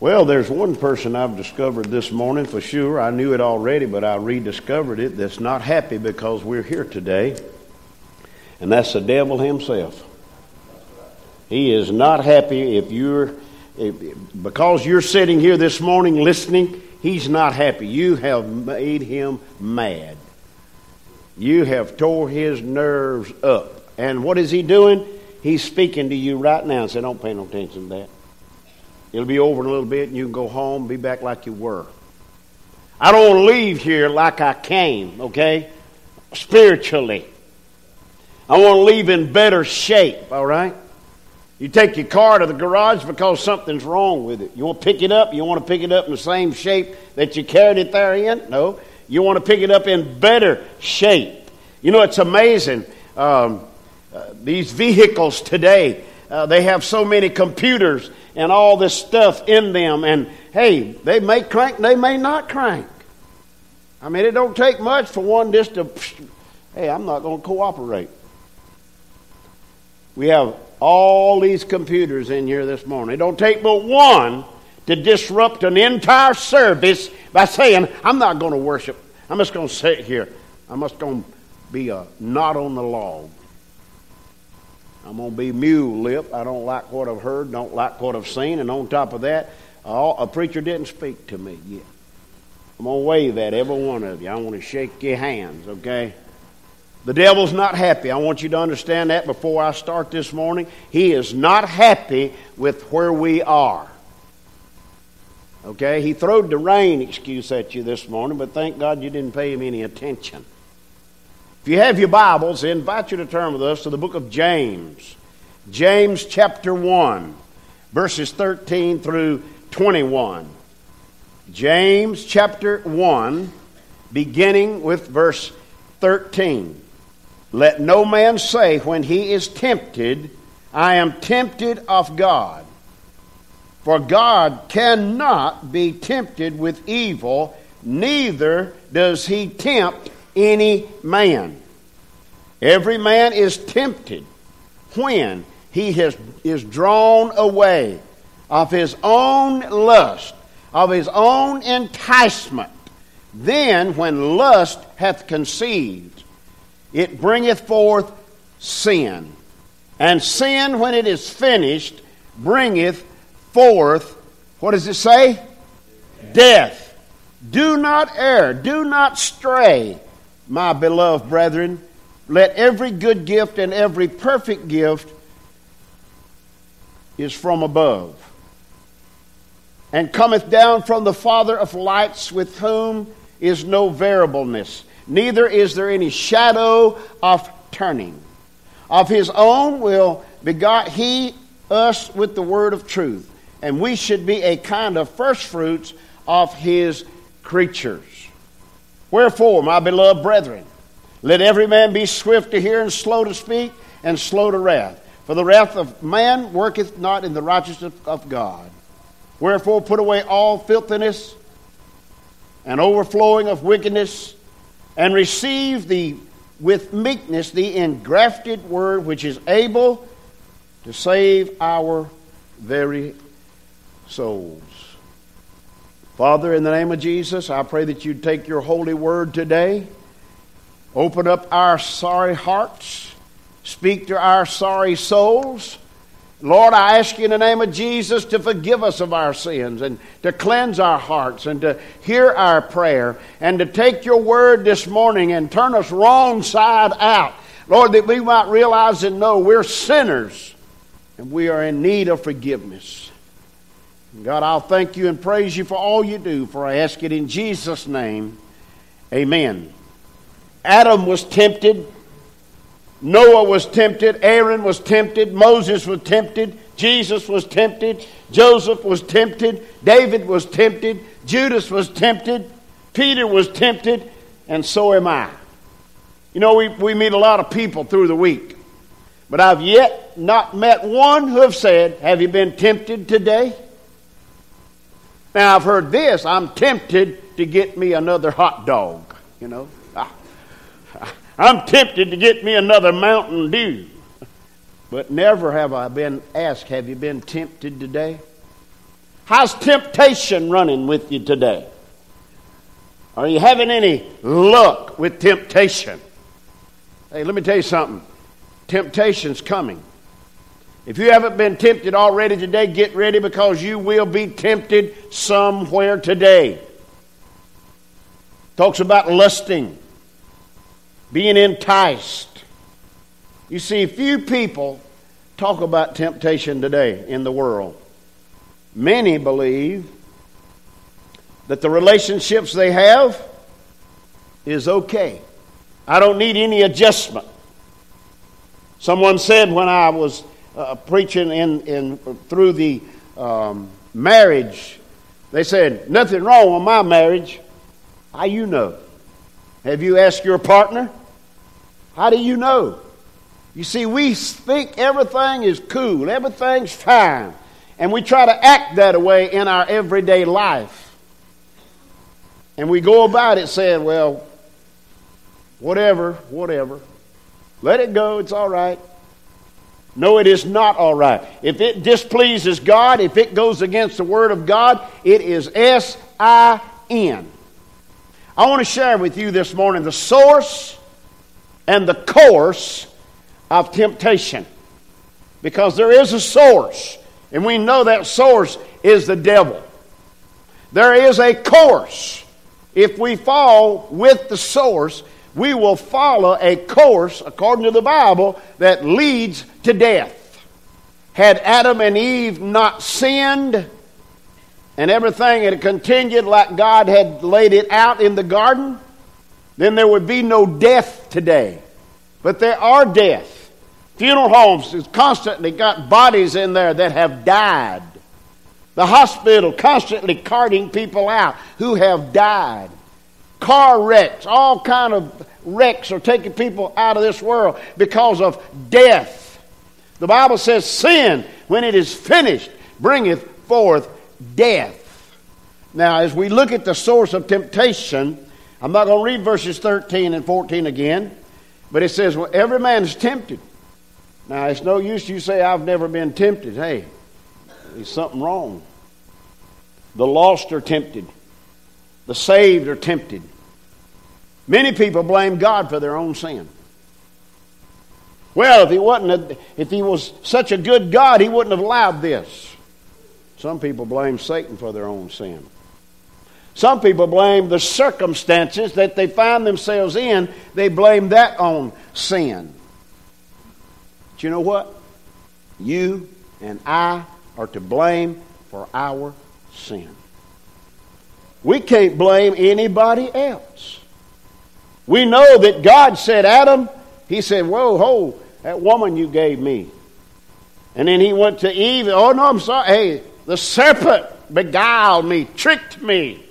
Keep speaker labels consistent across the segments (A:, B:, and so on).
A: Well, there's one person I've discovered this morning for sure. I knew it already, but I rediscovered it that's not happy because we're here today. And that's the devil himself. He is not happy if you're, if, because you're sitting here this morning listening, he's not happy. You have made him mad. You have tore his nerves up. And what is he doing? He's speaking to you right now and Don't pay no attention to that. It'll be over in a little bit and you can go home, be back like you were. I don't leave here like I came, okay? Spiritually. I want to leave in better shape, all right? You take your car to the garage because something's wrong with it. You want to pick it up? You want to pick it up in the same shape that you carried it there in? No. You want to pick it up in better shape. You know, it's amazing. Um, uh, these vehicles today, uh, they have so many computers and all this stuff in them. And hey, they may crank, they may not crank. I mean, it don't take much for one just to, hey, I'm not going to cooperate. We have all these computers in here this morning. It don't take but one to disrupt an entire service by saying, I'm not going to worship. I'm just going to sit here. I'm just going to be a knot on the log. I'm going to be mule lip. I don't like what I've heard, don't like what I've seen. And on top of that, a preacher didn't speak to me yet. I'm going to wave at every one of you. I want to shake your hands, okay? The devil's not happy. I want you to understand that before I start this morning. He is not happy with where we are. Okay? He throwed the rain excuse at you this morning, but thank God you didn't pay him any attention. If you have your Bibles, I invite you to turn with us to the book of James. James chapter 1, verses 13 through 21. James chapter 1, beginning with verse 13. Let no man say when he is tempted, I am tempted of God. For God cannot be tempted with evil, neither does he tempt any man. Every man is tempted when he has, is drawn away of his own lust, of his own enticement. Then, when lust hath conceived, it bringeth forth sin. And sin, when it is finished, bringeth forth, what does it say? Death. Do not err, do not stray my beloved brethren, let every good gift and every perfect gift is from above, and cometh down from the Father of lights, with whom is no variableness, neither is there any shadow of turning. Of his own will begot he us with the word of truth, and we should be a kind of firstfruits of his creatures. Wherefore, my beloved brethren, let every man be swift to hear and slow to speak and slow to wrath. For the wrath of man worketh not in the righteousness of God. Wherefore, put away all filthiness and overflowing of wickedness, and receive the with meekness the engrafted word which is able to save our very souls. Father, in the name of Jesus, I pray that you take your holy word today, open up our sorry hearts, speak to our sorry souls. Lord, I ask you in the name of Jesus to forgive us of our sins and to cleanse our hearts and to hear our prayer and to take your word this morning and turn us wrong side out. Lord, that we might realize and know we're sinners and we are in need of forgiveness. God, I'll thank you and praise you for all you do, for I ask it in Jesus' name. Amen. Adam was tempted. Noah was tempted. Aaron was tempted. Moses was tempted. Jesus was tempted. Joseph was tempted. David was tempted. Judas was tempted. Peter was tempted. And so am I. You know, we, we meet a lot of people through the week. But I've yet not met one who have said, Have you been tempted today? Now, I've heard this. I'm tempted to get me another hot dog, you know. Ah, ah, I'm tempted to get me another Mountain Dew. But never have I been asked, Have you been tempted today? How's temptation running with you today? Are you having any luck with temptation? Hey, let me tell you something. Temptation's coming. If you haven't been tempted already today, get ready because you will be tempted somewhere today. Talks about lusting, being enticed. You see, few people talk about temptation today in the world. Many believe that the relationships they have is okay. I don't need any adjustment. Someone said when I was uh, preaching in, in, through the um, marriage, they said, Nothing wrong with my marriage. How you know? Have you asked your partner? How do you know? You see, we think everything is cool, everything's fine, and we try to act that way in our everyday life. And we go about it saying, well, whatever, whatever. Let it go, it's all right. No, it is not all right. If it displeases God, if it goes against the Word of God, it is S I N. I want to share with you this morning the source and the course of temptation. Because there is a source, and we know that source is the devil. There is a course, if we fall with the source, we will follow a course, according to the Bible, that leads to death. Had Adam and Eve not sinned, and everything had continued like God had laid it out in the garden, then there would be no death today. But there are deaths. Funeral homes has constantly got bodies in there that have died. The hospital constantly carting people out who have died. Car wrecks, all kind of wrecks are taking people out of this world because of death. The Bible says, Sin, when it is finished, bringeth forth death. Now, as we look at the source of temptation, I'm not going to read verses 13 and 14 again, but it says, Well, every man is tempted. Now, it's no use you say, I've never been tempted. Hey, there's something wrong. The lost are tempted, the saved are tempted. Many people blame God for their own sin. Well, if he wasn't, a, if he was such a good God, he wouldn't have allowed this. Some people blame Satan for their own sin. Some people blame the circumstances that they find themselves in. They blame that on sin. But you know what? You and I are to blame for our sin. We can't blame anybody else. We know that God said, Adam, he said, Whoa, ho, that woman you gave me. And then he went to Eve. Oh, no, I'm sorry. Hey, the serpent beguiled me, tricked me.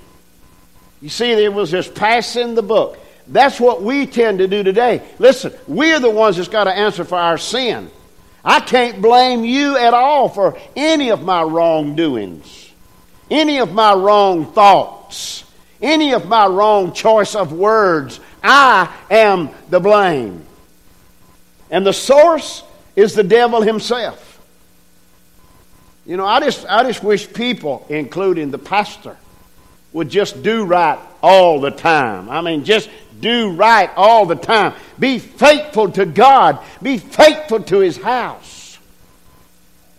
A: You see, it was just passing the book. That's what we tend to do today. Listen, we're the ones that's got to answer for our sin. I can't blame you at all for any of my wrongdoings, any of my wrong thoughts, any of my wrong choice of words. I am the blame. And the source is the devil himself. You know, I just, I just wish people, including the pastor, would just do right all the time. I mean, just do right all the time. Be faithful to God. Be faithful to His house.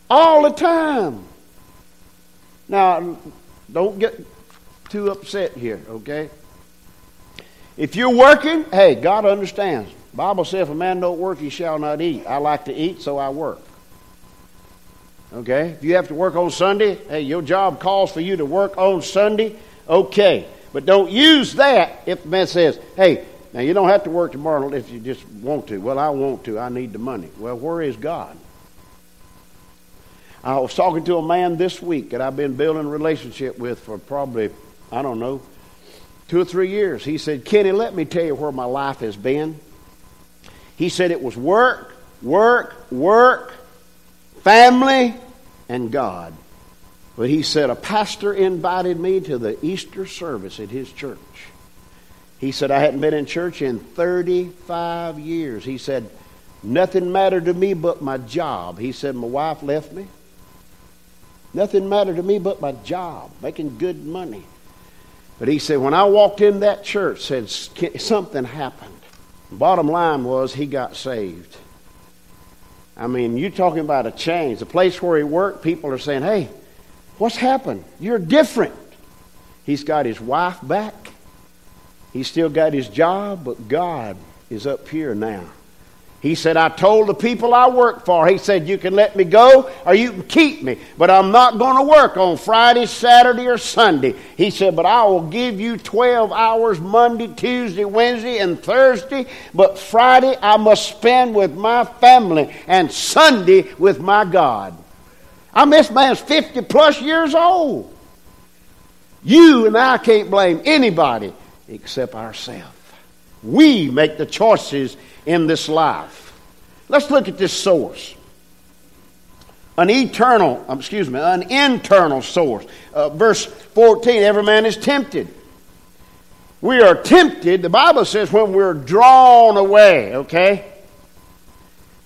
A: All the time. Now, don't get too upset here, okay? If you're working, hey, God understands. Bible says if a man don't work, he shall not eat. I like to eat, so I work. Okay? If you have to work on Sunday, hey, your job calls for you to work on Sunday, okay. But don't use that if the man says, hey, now you don't have to work tomorrow if you just want to. Well, I want to. I need the money. Well, where is God? I was talking to a man this week that I've been building a relationship with for probably, I don't know, two or three years. He said, Kenny, let me tell you where my life has been. He said it was work, work, work, family, and God. But he said a pastor invited me to the Easter service at his church. He said I hadn't been in church in 35 years. He said nothing mattered to me but my job. He said my wife left me. Nothing mattered to me but my job, making good money. But he said, when I walked in that church, said something happened. Bottom line was he got saved. I mean, you're talking about a change. The place where he worked, people are saying, hey, what's happened? You're different. He's got his wife back. He's still got his job, but God is up here now. He said, I told the people I work for, he said, you can let me go or you can keep me, but I'm not going to work on Friday, Saturday, or Sunday. He said, but I will give you 12 hours Monday, Tuesday, Wednesday, and Thursday, but Friday I must spend with my family and Sunday with my God. I mean, this man's 50 plus years old. You and I can't blame anybody except ourselves. We make the choices in this life. Let's look at this source. An eternal, um, excuse me, an internal source. Uh, verse 14 every man is tempted. We are tempted, the Bible says, when we're drawn away, okay?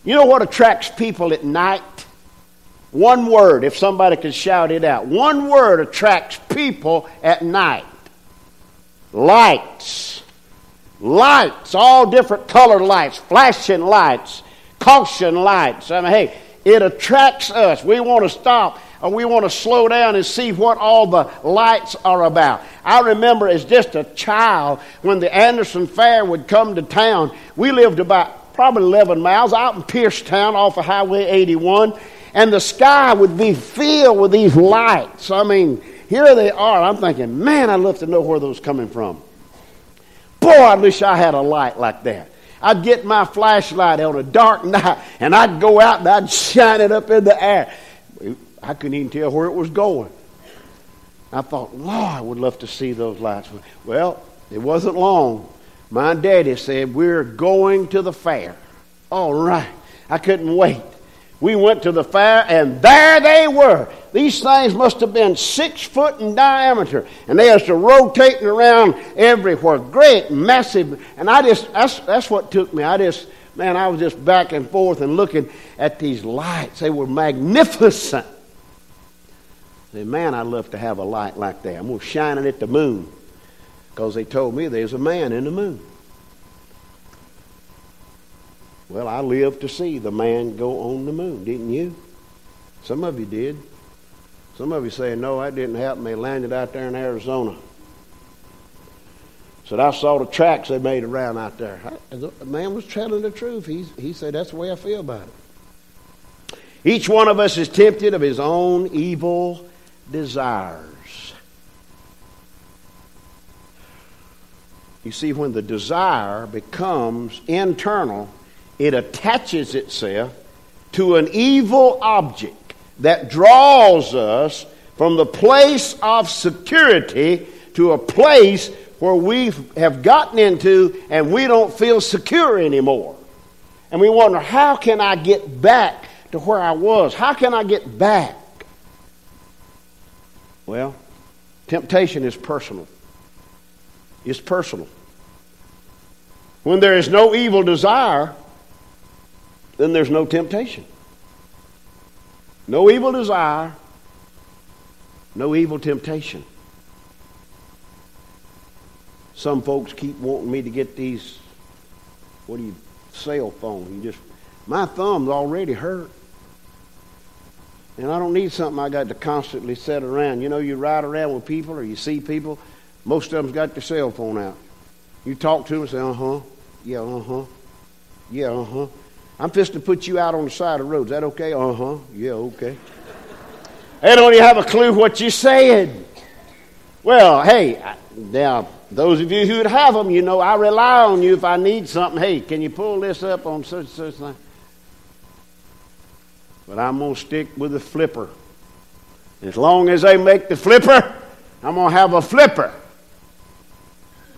A: You know what attracts people at night? One word, if somebody could shout it out. One word attracts people at night lights. Lights, all different colored lights, flashing lights, caution lights. I mean, hey, it attracts us. We want to stop and we want to slow down and see what all the lights are about. I remember as just a child when the Anderson Fair would come to town, we lived about probably 11 miles out in Piercetown off of Highway 81, and the sky would be filled with these lights. I mean, here they are. I'm thinking, man, I'd love to know where those coming from. Boy, I wish I had a light like that. I'd get my flashlight on a dark night and I'd go out and I'd shine it up in the air. I couldn't even tell where it was going. I thought, Lord, I would love to see those lights. Well, it wasn't long. My daddy said, We're going to the fair. All right. I couldn't wait. We went to the fire, and there they were. These things must have been six foot in diameter, and they was rotating around everywhere. Great, massive. And I just, that's, that's what took me. I just, man, I was just back and forth and looking at these lights. They were magnificent. I said, man, I'd love to have a light like that. I'm to shine it at the moon because they told me there's a man in the moon. Well, I lived to see the man go on the moon, didn't you? Some of you did. Some of you say, no, that didn't happen. They landed out there in Arizona. Said, I saw the tracks they made around out there. the man was telling the truth. He, he said, that's the way I feel about it. Each one of us is tempted of his own evil desires. You see, when the desire becomes internal, it attaches itself to an evil object that draws us from the place of security to a place where we have gotten into and we don't feel secure anymore. And we wonder, how can I get back to where I was? How can I get back? Well, temptation is personal. It's personal. When there is no evil desire, then there's no temptation. No evil desire, no evil temptation. Some folks keep wanting me to get these, what do you, cell phone. You just, my thumb's already hurt. And I don't need something I got to constantly set around. You know, you ride around with people or you see people, most of them's got their cell phone out. You talk to them and say, uh huh, yeah, uh huh, yeah, uh huh. I'm fixing to put you out on the side of the road. Is that okay? Uh huh. Yeah, okay. they don't even have a clue what you're saying. Well, hey, now, those of you who'd have them, you know, I rely on you if I need something. Hey, can you pull this up on such and such thing? But I'm going to stick with the flipper. As long as they make the flipper, I'm going to have a flipper.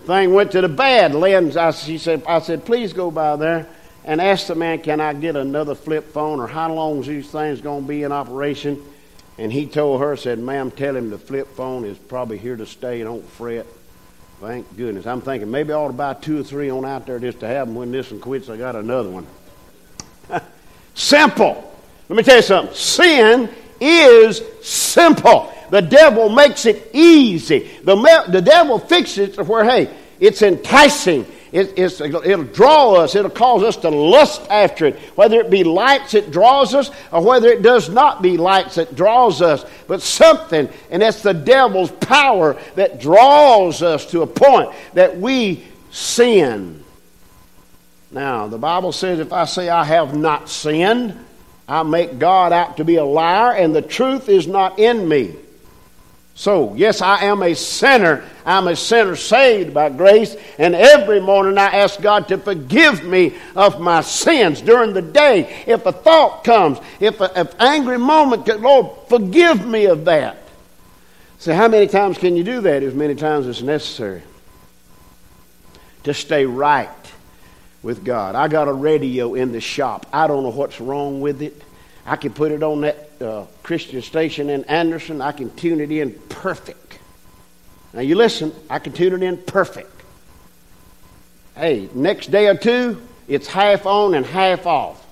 A: Thing went to the bad. Lynn, I, she said, I said, please go by there and asked the man, Can I get another flip phone or how long is these things going to be in operation? And he told her, said, Ma'am, tell him the flip phone is probably here to stay. Don't fret. Thank goodness. I'm thinking maybe I ought to buy two or three on out there just to have them. When this one quits, I got another one. Simple. Let me tell you something. Sin is simple. The devil makes it easy. The, the devil fixes it to where, hey, it's enticing. It, it'll draw us. It'll cause us to lust after it. Whether it be lights it draws us or whether it does not be lights it draws us. But something, and that's the devil's power that draws us to a point that we sin. Now, the Bible says if I say I have not sinned, I make God out to be a liar and the truth is not in me. So, yes, I am a sinner. I'm a sinner saved by grace. And every morning I ask God to forgive me of my sins during the day. If a thought comes, if an angry moment, Lord, forgive me of that. So, how many times can you do that? As many times as necessary to stay right with God. I got a radio in the shop. I don't know what's wrong with it. I can put it on that uh, Christian station in Anderson. I can tune it in perfect. Now you listen, I can tune it in perfect. Hey, next day or two, it's half on and half off.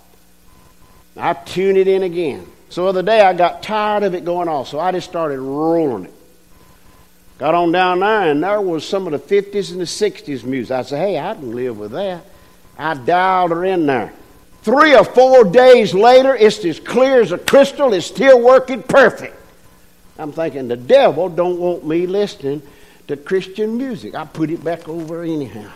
A: I tune it in again. So the other day I got tired of it going off, so I just started rolling it. Got on down there, and there was some of the 50s and the 60s music. I said, hey, I can live with that. I dialed her in there. Three or four days later, it's as clear as a crystal. It's still working perfect. I'm thinking the devil don't want me listening to Christian music. I put it back over anyhow.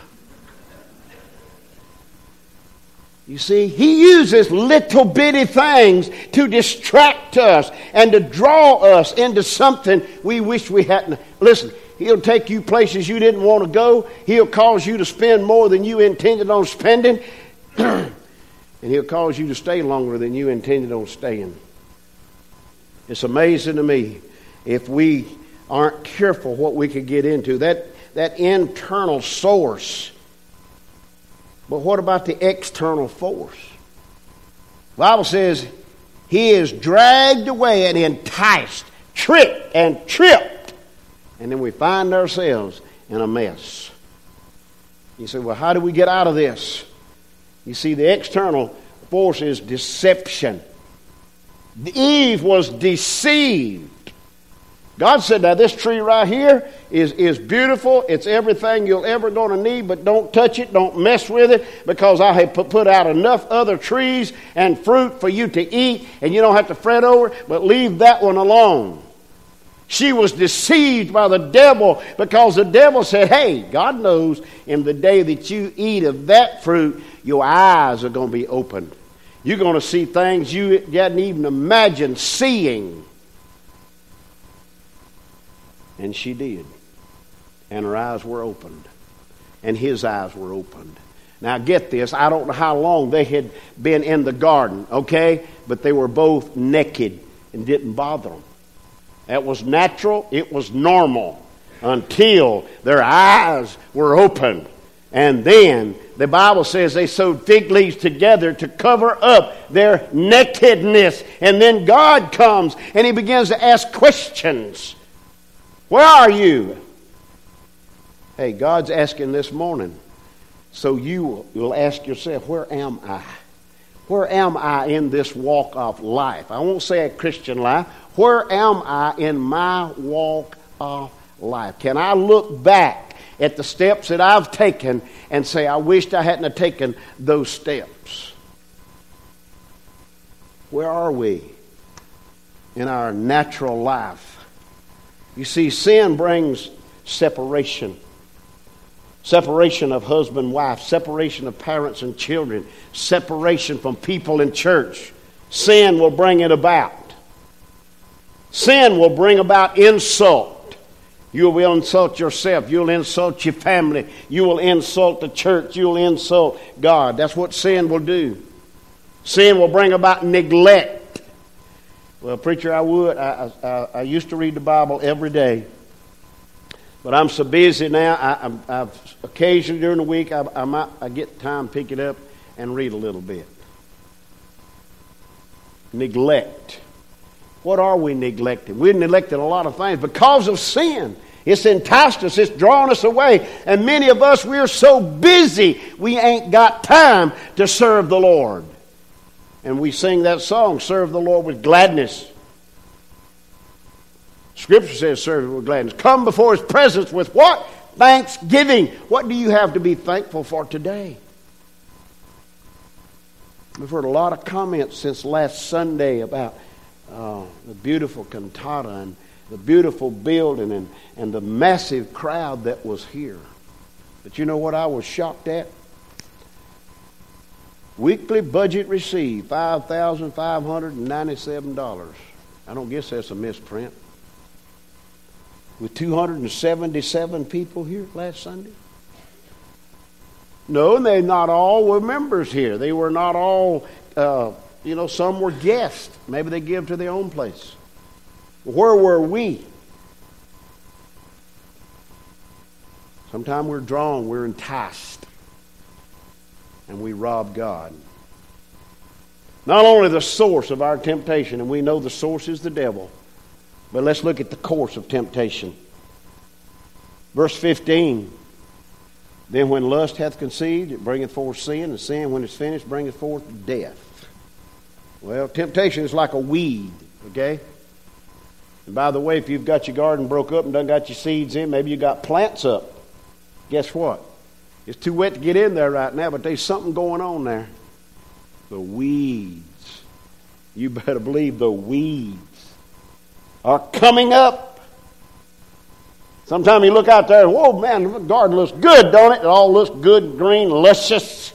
A: You see, he uses little bitty things to distract us and to draw us into something we wish we hadn't. Listen, he'll take you places you didn't want to go. He'll cause you to spend more than you intended on spending. and He'll cause you to stay longer than you intended on staying. It's amazing to me if we aren't careful what we could get into. That, that internal source. But what about the external force? The Bible says he is dragged away and enticed, tricked and tripped. And then we find ourselves in a mess. You say, well, how do we get out of this? You see, the external force is deception. Eve was deceived. God said, Now, this tree right here is, is beautiful. It's everything you're ever going to need, but don't touch it. Don't mess with it because I have put out enough other trees and fruit for you to eat, and you don't have to fret over it, but leave that one alone. She was deceived by the devil because the devil said, Hey, God knows in the day that you eat of that fruit, your eyes are going to be opened. You're going to see things you hadn't even imagined seeing. And she did. And her eyes were opened. And his eyes were opened. Now, get this. I don't know how long they had been in the garden, okay? But they were both naked and didn't bother them. That was natural, it was normal until their eyes were opened. And then the Bible says they sewed fig leaves together to cover up their nakedness. And then God comes and he begins to ask questions. Where are you? Hey, God's asking this morning. So you will ask yourself, where am I? Where am I in this walk of life? I won't say a Christian life. Where am I in my walk of life? Can I look back at the steps that I've taken and say, I wished I hadn't taken those steps? Where are we in our natural life? You see, sin brings separation. Separation of husband, wife, separation of parents and children, separation from people in church. Sin will bring it about. Sin will bring about insult. You will insult yourself. You'll insult your family. You will insult the church. You'll insult God. That's what sin will do. Sin will bring about neglect. Well, preacher, I would. I, I, I used to read the Bible every day. But I'm so busy now. I, have occasionally during the week I, I, might, I get time to pick it up and read a little bit. Neglect. What are we neglecting? We're neglecting a lot of things because of sin. It's enticed us, it's drawn us away. And many of us, we're so busy, we ain't got time to serve the Lord. And we sing that song, Serve the Lord with Gladness. Scripture says, serve with gladness. Come before his presence with what? Thanksgiving. What do you have to be thankful for today? We've heard a lot of comments since last Sunday about uh, the beautiful cantata and the beautiful building and, and the massive crowd that was here. But you know what I was shocked at? Weekly budget received $5,597. I don't guess that's a misprint. With 277 people here last Sunday? No, they not all were members here. They were not all, uh, you know, some were guests. Maybe they give to their own place. Where were we? Sometimes we're drawn, we're enticed, and we rob God. Not only the source of our temptation, and we know the source is the devil, but let's look at the course of temptation. Verse 15 then when lust hath conceived, it bringeth forth sin, and sin, when it's finished, bringeth forth death. Well, temptation is like a weed, okay? And by the way, if you've got your garden broke up and done got your seeds in, maybe you got plants up. Guess what? It's too wet to get in there right now, but there's something going on there. The weeds. You better believe the weeds are coming up. Sometimes you look out there, whoa, man, the garden looks good, don't it? It all looks good, green, luscious.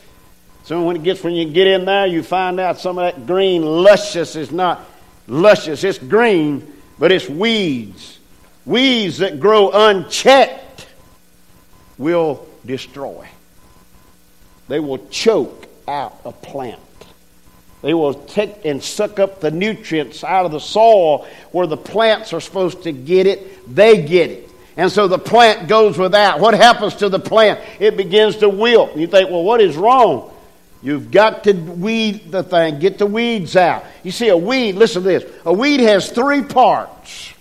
A: So when it gets when you get in there, you find out some of that green luscious is not luscious. It's green, but it's weeds. Weeds that grow unchecked will destroy. They will choke out a plant. They will take and suck up the nutrients out of the soil where the plants are supposed to get it. They get it. And so the plant goes without. What happens to the plant? It begins to wilt. You think, well, what is wrong? You've got to weed the thing, get the weeds out. You see, a weed, listen to this a weed has three parts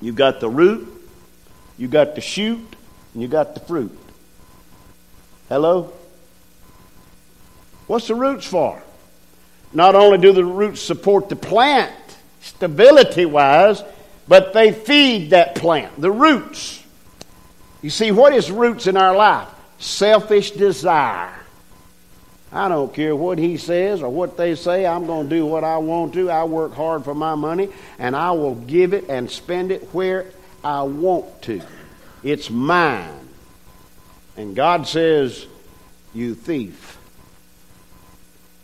A: you've got the root, you've got the shoot, and you've got the fruit. Hello? What's the roots for? Not only do the roots support the plant stability wise, but they feed that plant, the roots. You see, what is roots in our life? Selfish desire. I don't care what he says or what they say. I'm going to do what I want to. I work hard for my money, and I will give it and spend it where I want to. It's mine. And God says, You thief.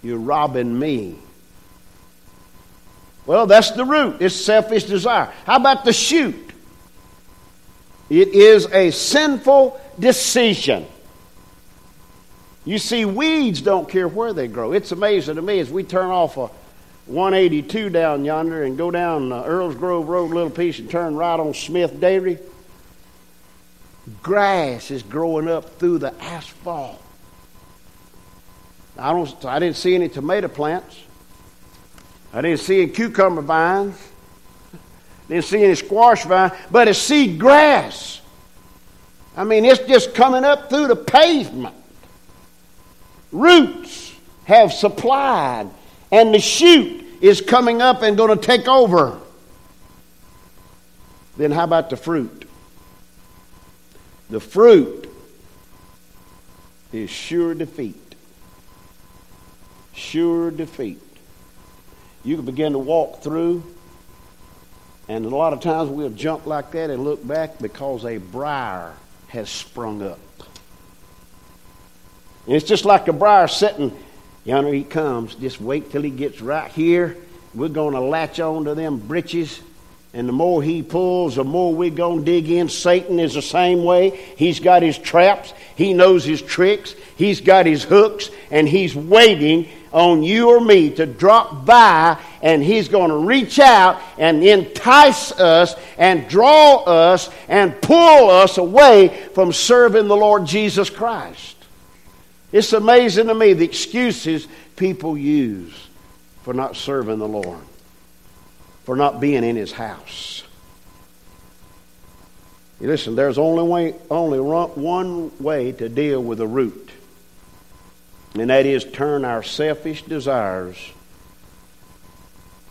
A: You're robbing me. Well, that's the root. It's selfish desire. How about the shoot? It is a sinful decision. You see, weeds don't care where they grow. It's amazing to me as we turn off a 182 down yonder and go down uh, Earls Grove Road a little piece and turn right on Smith Dairy. Grass is growing up through the asphalt. I don't. I didn't see any tomato plants. I didn't see any cucumber vines. Didn't see any squash vines, but it's seed grass. I mean, it's just coming up through the pavement. Roots have supplied, and the shoot is coming up and going to take over. Then, how about the fruit? The fruit is sure defeat. Sure defeat you can begin to walk through, and a lot of times we'll jump like that and look back because a briar has sprung up. And it's just like a briar sitting, yonder he comes. Just wait till he gets right here. We're going to latch on to them britches. And the more he pulls, the more we're going to dig in. Satan is the same way. He's got his traps. He knows his tricks. He's got his hooks. And he's waiting on you or me to drop by and he's going to reach out and entice us and draw us and pull us away from serving the Lord Jesus Christ. It's amazing to me the excuses people use for not serving the Lord, for not being in his house. listen, there's only, way, only one way to deal with the root and that is turn our selfish desires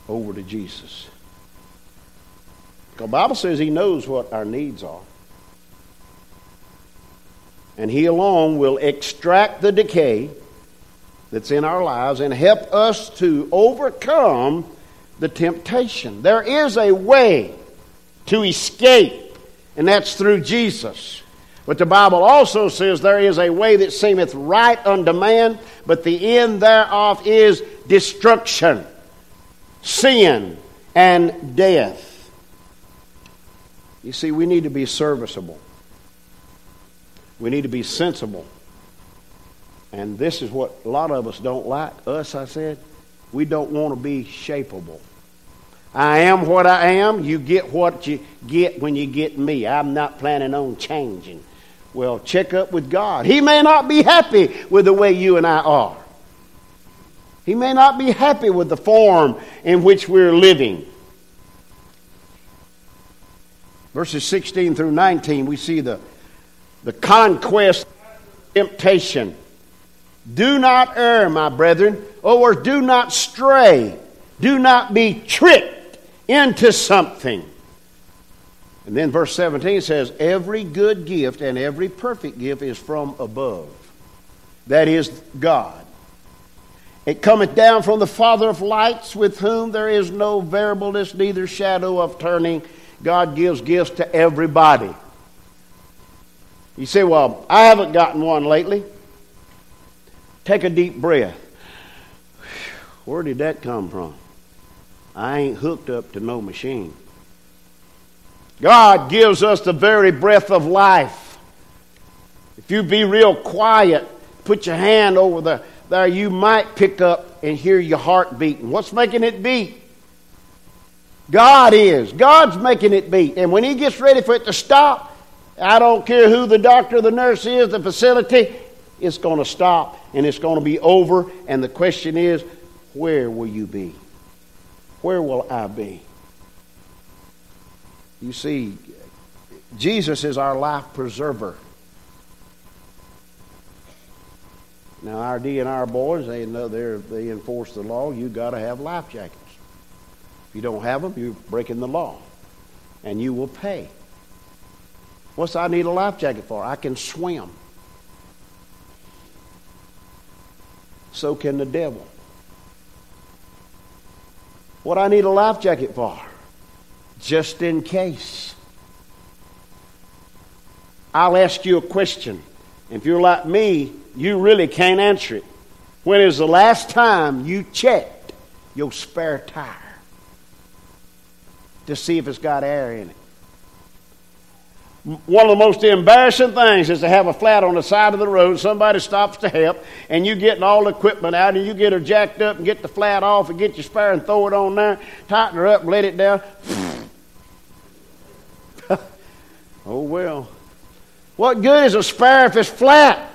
A: over to Jesus. The Bible says He knows what our needs are. And He alone will extract the decay that's in our lives and help us to overcome the temptation. There is a way to escape, and that's through Jesus. But the Bible also says there is a way that seemeth right unto man, but the end thereof is destruction, sin, and death. You see, we need to be serviceable. We need to be sensible. And this is what a lot of us don't like. Us, I said, we don't want to be shapeable. I am what I am. You get what you get when you get me. I'm not planning on changing. Well, check up with God. He may not be happy with the way you and I are. He may not be happy with the form in which we're living. Verses 16 through 19, we see the, the conquest temptation. Do not err, my brethren, or do not stray. Do not be tricked into something. And then verse 17 says, Every good gift and every perfect gift is from above. That is God. It cometh down from the Father of lights, with whom there is no variableness, neither shadow of turning. God gives gifts to everybody. You say, Well, I haven't gotten one lately. Take a deep breath. Where did that come from? I ain't hooked up to no machine. God gives us the very breath of life. If you be real quiet, put your hand over the, there, you might pick up and hear your heart beating. What's making it beat? God is. God's making it beat. And when He gets ready for it to stop, I don't care who the doctor, the nurse is, the facility, it's going to stop and it's going to be over. And the question is, where will you be? Where will I be? You see, Jesus is our life preserver. Now, our DNR boys, they know they they enforce the law. You got to have life jackets. If you don't have them, you're breaking the law, and you will pay. What's I need a life jacket for? I can swim. So can the devil. What I need a life jacket for? Just in case. I'll ask you a question. If you're like me, you really can't answer it. When is the last time you checked your spare tire to see if it's got air in it? One of the most embarrassing things is to have a flat on the side of the road. Somebody stops to help, and you getting all the equipment out, and you get her jacked up and get the flat off and get your spare and throw it on there, tighten her up, and let it down. Oh, well. What good is a spare if it's flat?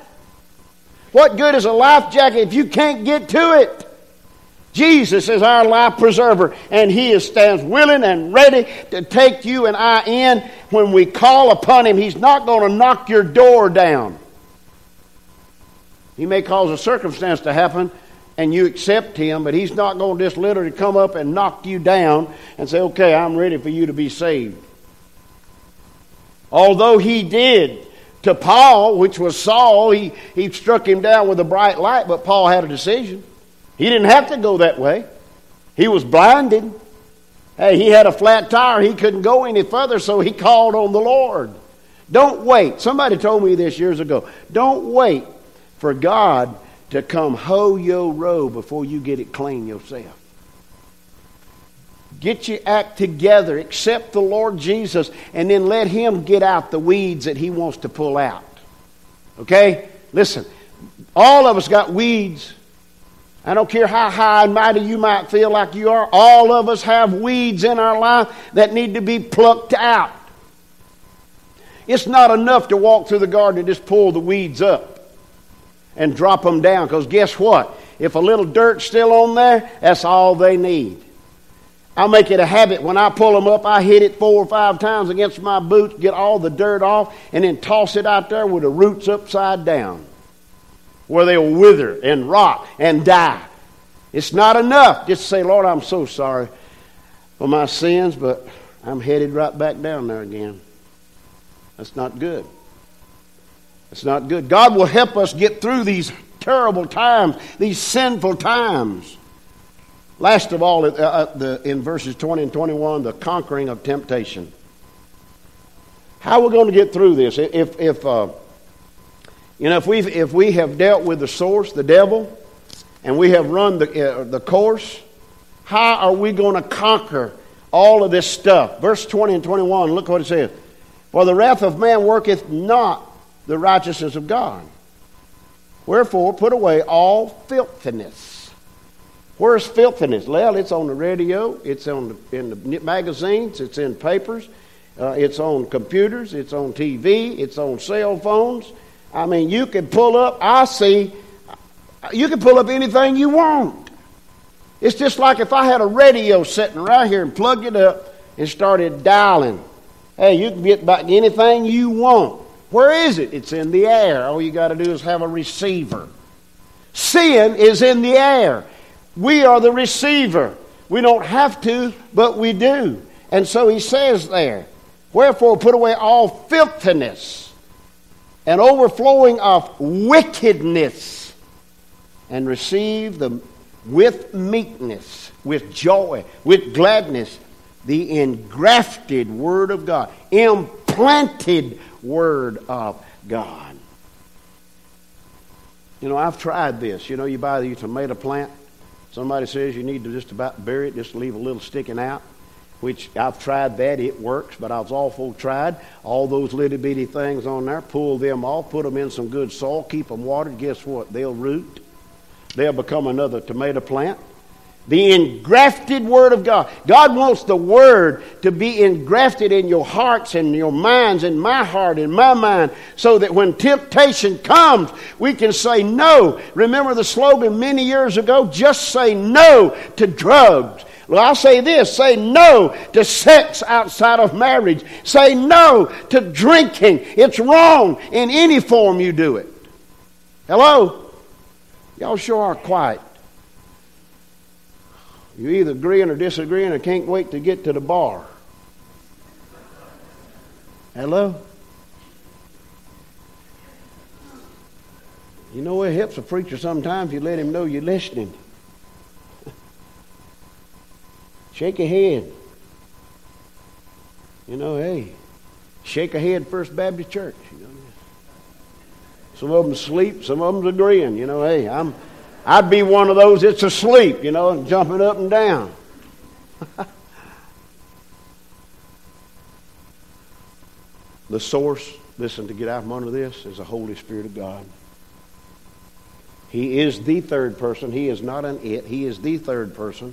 A: What good is a life jacket if you can't get to it? Jesus is our life preserver, and He stands willing and ready to take you and I in when we call upon Him. He's not going to knock your door down. He may cause a circumstance to happen and you accept Him, but He's not going to just literally come up and knock you down and say, Okay, I'm ready for you to be saved. Although he did to Paul, which was Saul, he, he struck him down with a bright light, but Paul had a decision. He didn't have to go that way. He was blinded. Hey, he had a flat tire. He couldn't go any further, so he called on the Lord. Don't wait. Somebody told me this years ago. Don't wait for God to come hoe your row before you get it clean yourself. Get your act together. Accept the Lord Jesus and then let Him get out the weeds that He wants to pull out. Okay? Listen, all of us got weeds. I don't care how high and mighty you might feel like you are, all of us have weeds in our life that need to be plucked out. It's not enough to walk through the garden and just pull the weeds up and drop them down because guess what? If a little dirt's still on there, that's all they need. I make it a habit when I pull them up, I hit it four or five times against my boots, get all the dirt off, and then toss it out there with the roots upside down where they'll wither and rot and die. It's not enough just to say, Lord, I'm so sorry for my sins, but I'm headed right back down there again. That's not good. It's not good. God will help us get through these terrible times, these sinful times. Last of all, uh, uh, in verses 20 and 21, the conquering of temptation. How are we going to get through this? If, if uh, you know, if we if we have dealt with the source, the devil, and we have run the uh, the course, how are we going to conquer all of this stuff? Verse 20 and 21. Look what it says: For the wrath of man worketh not the righteousness of God. Wherefore, put away all filthiness. Where's filthiness? Well, it's on the radio, it's on the, in the magazines, it's in papers, uh, it's on computers, it's on TV, it's on cell phones. I mean, you can pull up, I see, you can pull up anything you want. It's just like if I had a radio sitting right here and plugged it up and started dialing. Hey, you can get back anything you want. Where is it? It's in the air. All you got to do is have a receiver. Sin is in the air. We are the receiver. We don't have to, but we do. And so he says there, Wherefore put away all filthiness and overflowing of wickedness, and receive the with meekness, with joy, with gladness, the engrafted word of God, implanted Word of God. You know, I've tried this. You know, you buy your tomato plant. Somebody says you need to just about bury it, just leave a little sticking out, which I've tried that. It works, but I was awful tried. All those little bitty things on there, pull them off, put them in some good soil, keep them watered. Guess what? They'll root. They'll become another tomato plant. The engrafted Word of God. God wants the Word to be engrafted in your hearts and your minds, in my heart and my mind, so that when temptation comes, we can say no. Remember the slogan many years ago? Just say no to drugs. Well, I'll say this say no to sex outside of marriage. Say no to drinking. It's wrong in any form you do it. Hello? Y'all sure are quiet. You're either agreeing or disagreeing or can't wait to get to the bar. Hello? You know it helps a preacher sometimes you let him know you're listening. Shake a head. You know, hey, shake a head First Baptist Church. You know. Some of them sleep, some of them's agreeing. You know, hey, I'm I'd be one of those that's asleep, you know, and jumping up and down. the source, listen, to get out from under this is the Holy Spirit of God. He is the third person. He is not an it. He is the third person.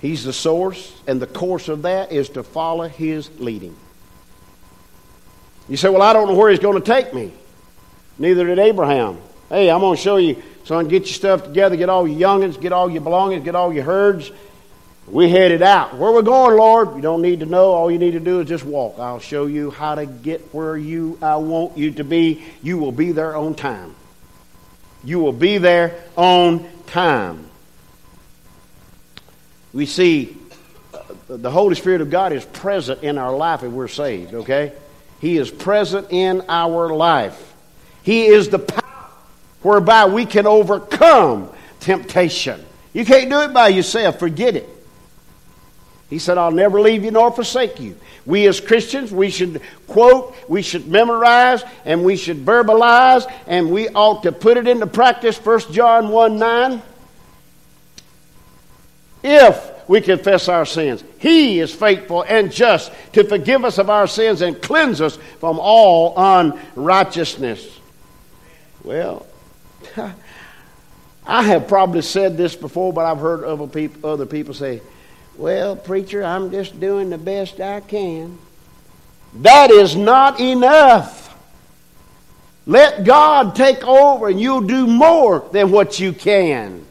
A: He's the source, and the course of that is to follow His leading. You say, Well, I don't know where He's going to take me. Neither did Abraham. Hey, I'm going to show you Son, get your stuff together, get all your youngins, get all your belongings, get all your herds. We headed out. Where we going, Lord? You don't need to know. All you need to do is just walk. I'll show you how to get where you I want you to be. You will be there on time. You will be there on time. We see uh, the Holy Spirit of God is present in our life if we're saved, okay? He is present in our life. He is the power whereby we can overcome temptation. You can't do it by yourself. Forget it. He said, I'll never leave you nor forsake you. We as Christians, we should quote, we should memorize, and we should verbalize, and we ought to put it into practice. 1 John 1 9. If we confess our sins, He is faithful and just to forgive us of our sins and cleanse us from all unrighteousness. Well, I have probably said this before, but I've heard other people, other people say, Well, preacher, I'm just doing the best I can. That is not enough. Let God take over and you'll do more than what you can.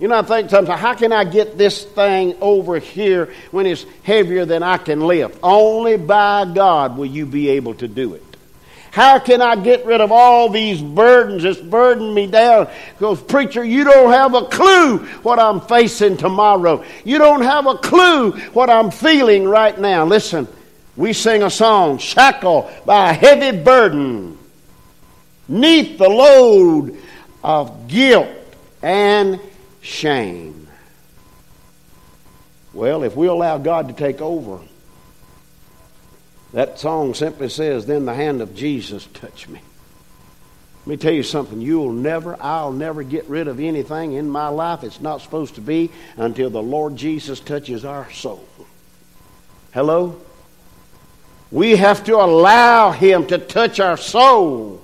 A: You know, I think sometimes, how can I get this thing over here when it's heavier than I can lift? Only by God will you be able to do it. How can I get rid of all these burdens that's burden me down? Because, preacher, you don't have a clue what I'm facing tomorrow. You don't have a clue what I'm feeling right now. Listen, we sing a song, Shackled by a Heavy Burden, neath the load of guilt and shame. Well, if we allow God to take over, that song simply says, Then the hand of Jesus touched me. Let me tell you something. You'll never, I'll never get rid of anything in my life. It's not supposed to be until the Lord Jesus touches our soul. Hello? We have to allow Him to touch our soul.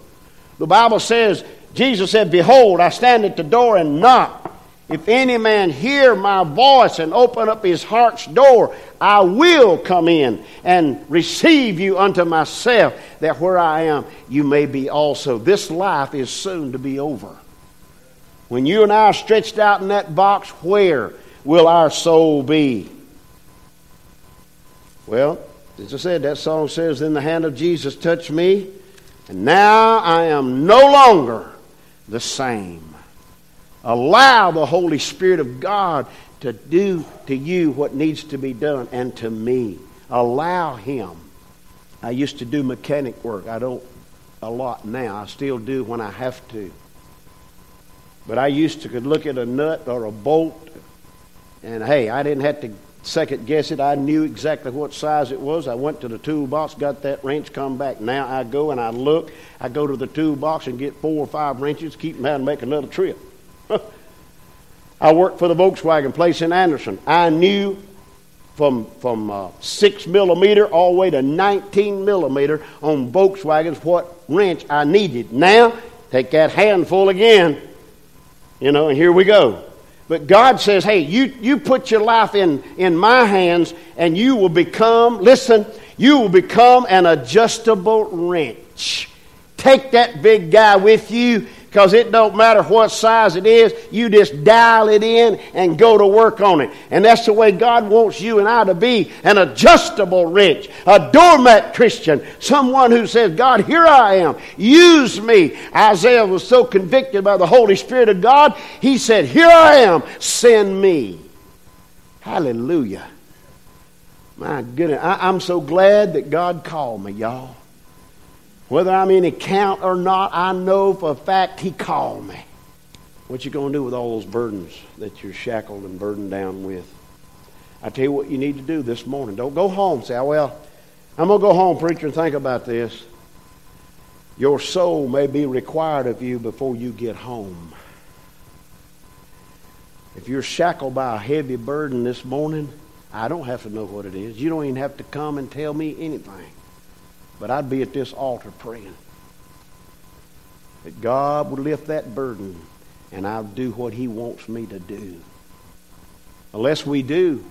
A: The Bible says, Jesus said, Behold, I stand at the door and knock. If any man hear my voice and open up his heart's door, I will come in and receive you unto myself, that where I am, you may be also. This life is soon to be over. When you and I are stretched out in that box, where will our soul be? Well, as I said, that song says, Then the hand of Jesus touched me, and now I am no longer the same. Allow the Holy Spirit of God to do to you what needs to be done and to me. Allow Him. I used to do mechanic work. I don't a lot now. I still do when I have to. But I used to could look at a nut or a bolt, and hey, I didn't have to second guess it. I knew exactly what size it was. I went to the toolbox, got that wrench, come back. Now I go and I look. I go to the toolbox and get four or five wrenches, keep them out and make another trip. I worked for the Volkswagen place in Anderson. I knew from, from uh, 6 millimeter all the way to 19 millimeter on Volkswagens what wrench I needed. Now, take that handful again, you know, and here we go. But God says, hey, you, you put your life in, in my hands and you will become, listen, you will become an adjustable wrench. Take that big guy with you because it don't matter what size it is, you just dial it in and go to work on it. And that's the way God wants you and I to be an adjustable wrench, a doormat Christian, someone who says, God, here I am, use me. Isaiah was so convicted by the Holy Spirit of God, he said, Here I am, send me. Hallelujah. My goodness, I, am so glad that God called me, y'all. Whether I'm in account or not, I know for a fact He called me. What you going to do with all those burdens that you're shackled and burdened down with? I tell you what you need to do this morning. Don't go home. Say, well, I'm going to go home, preacher, and think about this. Your soul may be required of you before you get home. If you're shackled by a heavy burden this morning, I don't have to know what it is. You don't even have to come and tell me anything. But I'd be at this altar praying that God would lift that burden and I'll do what He wants me to do. Unless we do,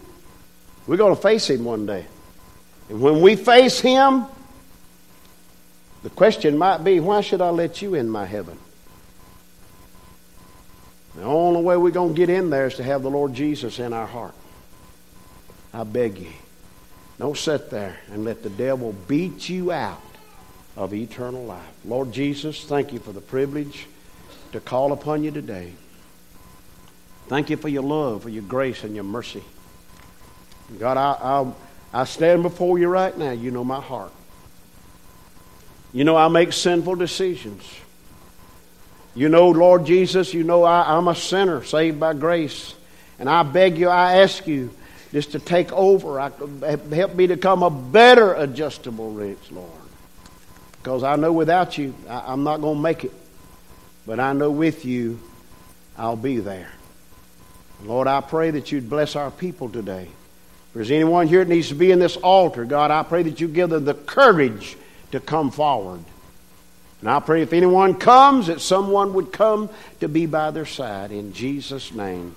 A: we're going to face Him one day. And when we face Him, the question might be, why should I let you in my heaven? The only way we're going to get in there is to have the Lord Jesus in our heart. I beg you. Don't sit there and let the devil beat you out of eternal life. Lord Jesus, thank you for the privilege to call upon you today. Thank you for your love, for your grace, and your mercy. God, I, I, I stand before you right now. You know my heart. You know I make sinful decisions. You know, Lord Jesus, you know I, I'm a sinner saved by grace. And I beg you, I ask you, just to take over. I, help me to become a better adjustable wrench, Lord. Because I know without you, I, I'm not going to make it. But I know with you, I'll be there. Lord, I pray that you'd bless our people today. If there's anyone here that needs to be in this altar, God, I pray that you give them the courage to come forward. And I pray if anyone comes, that someone would come to be by their side. In Jesus' name,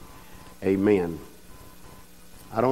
A: amen.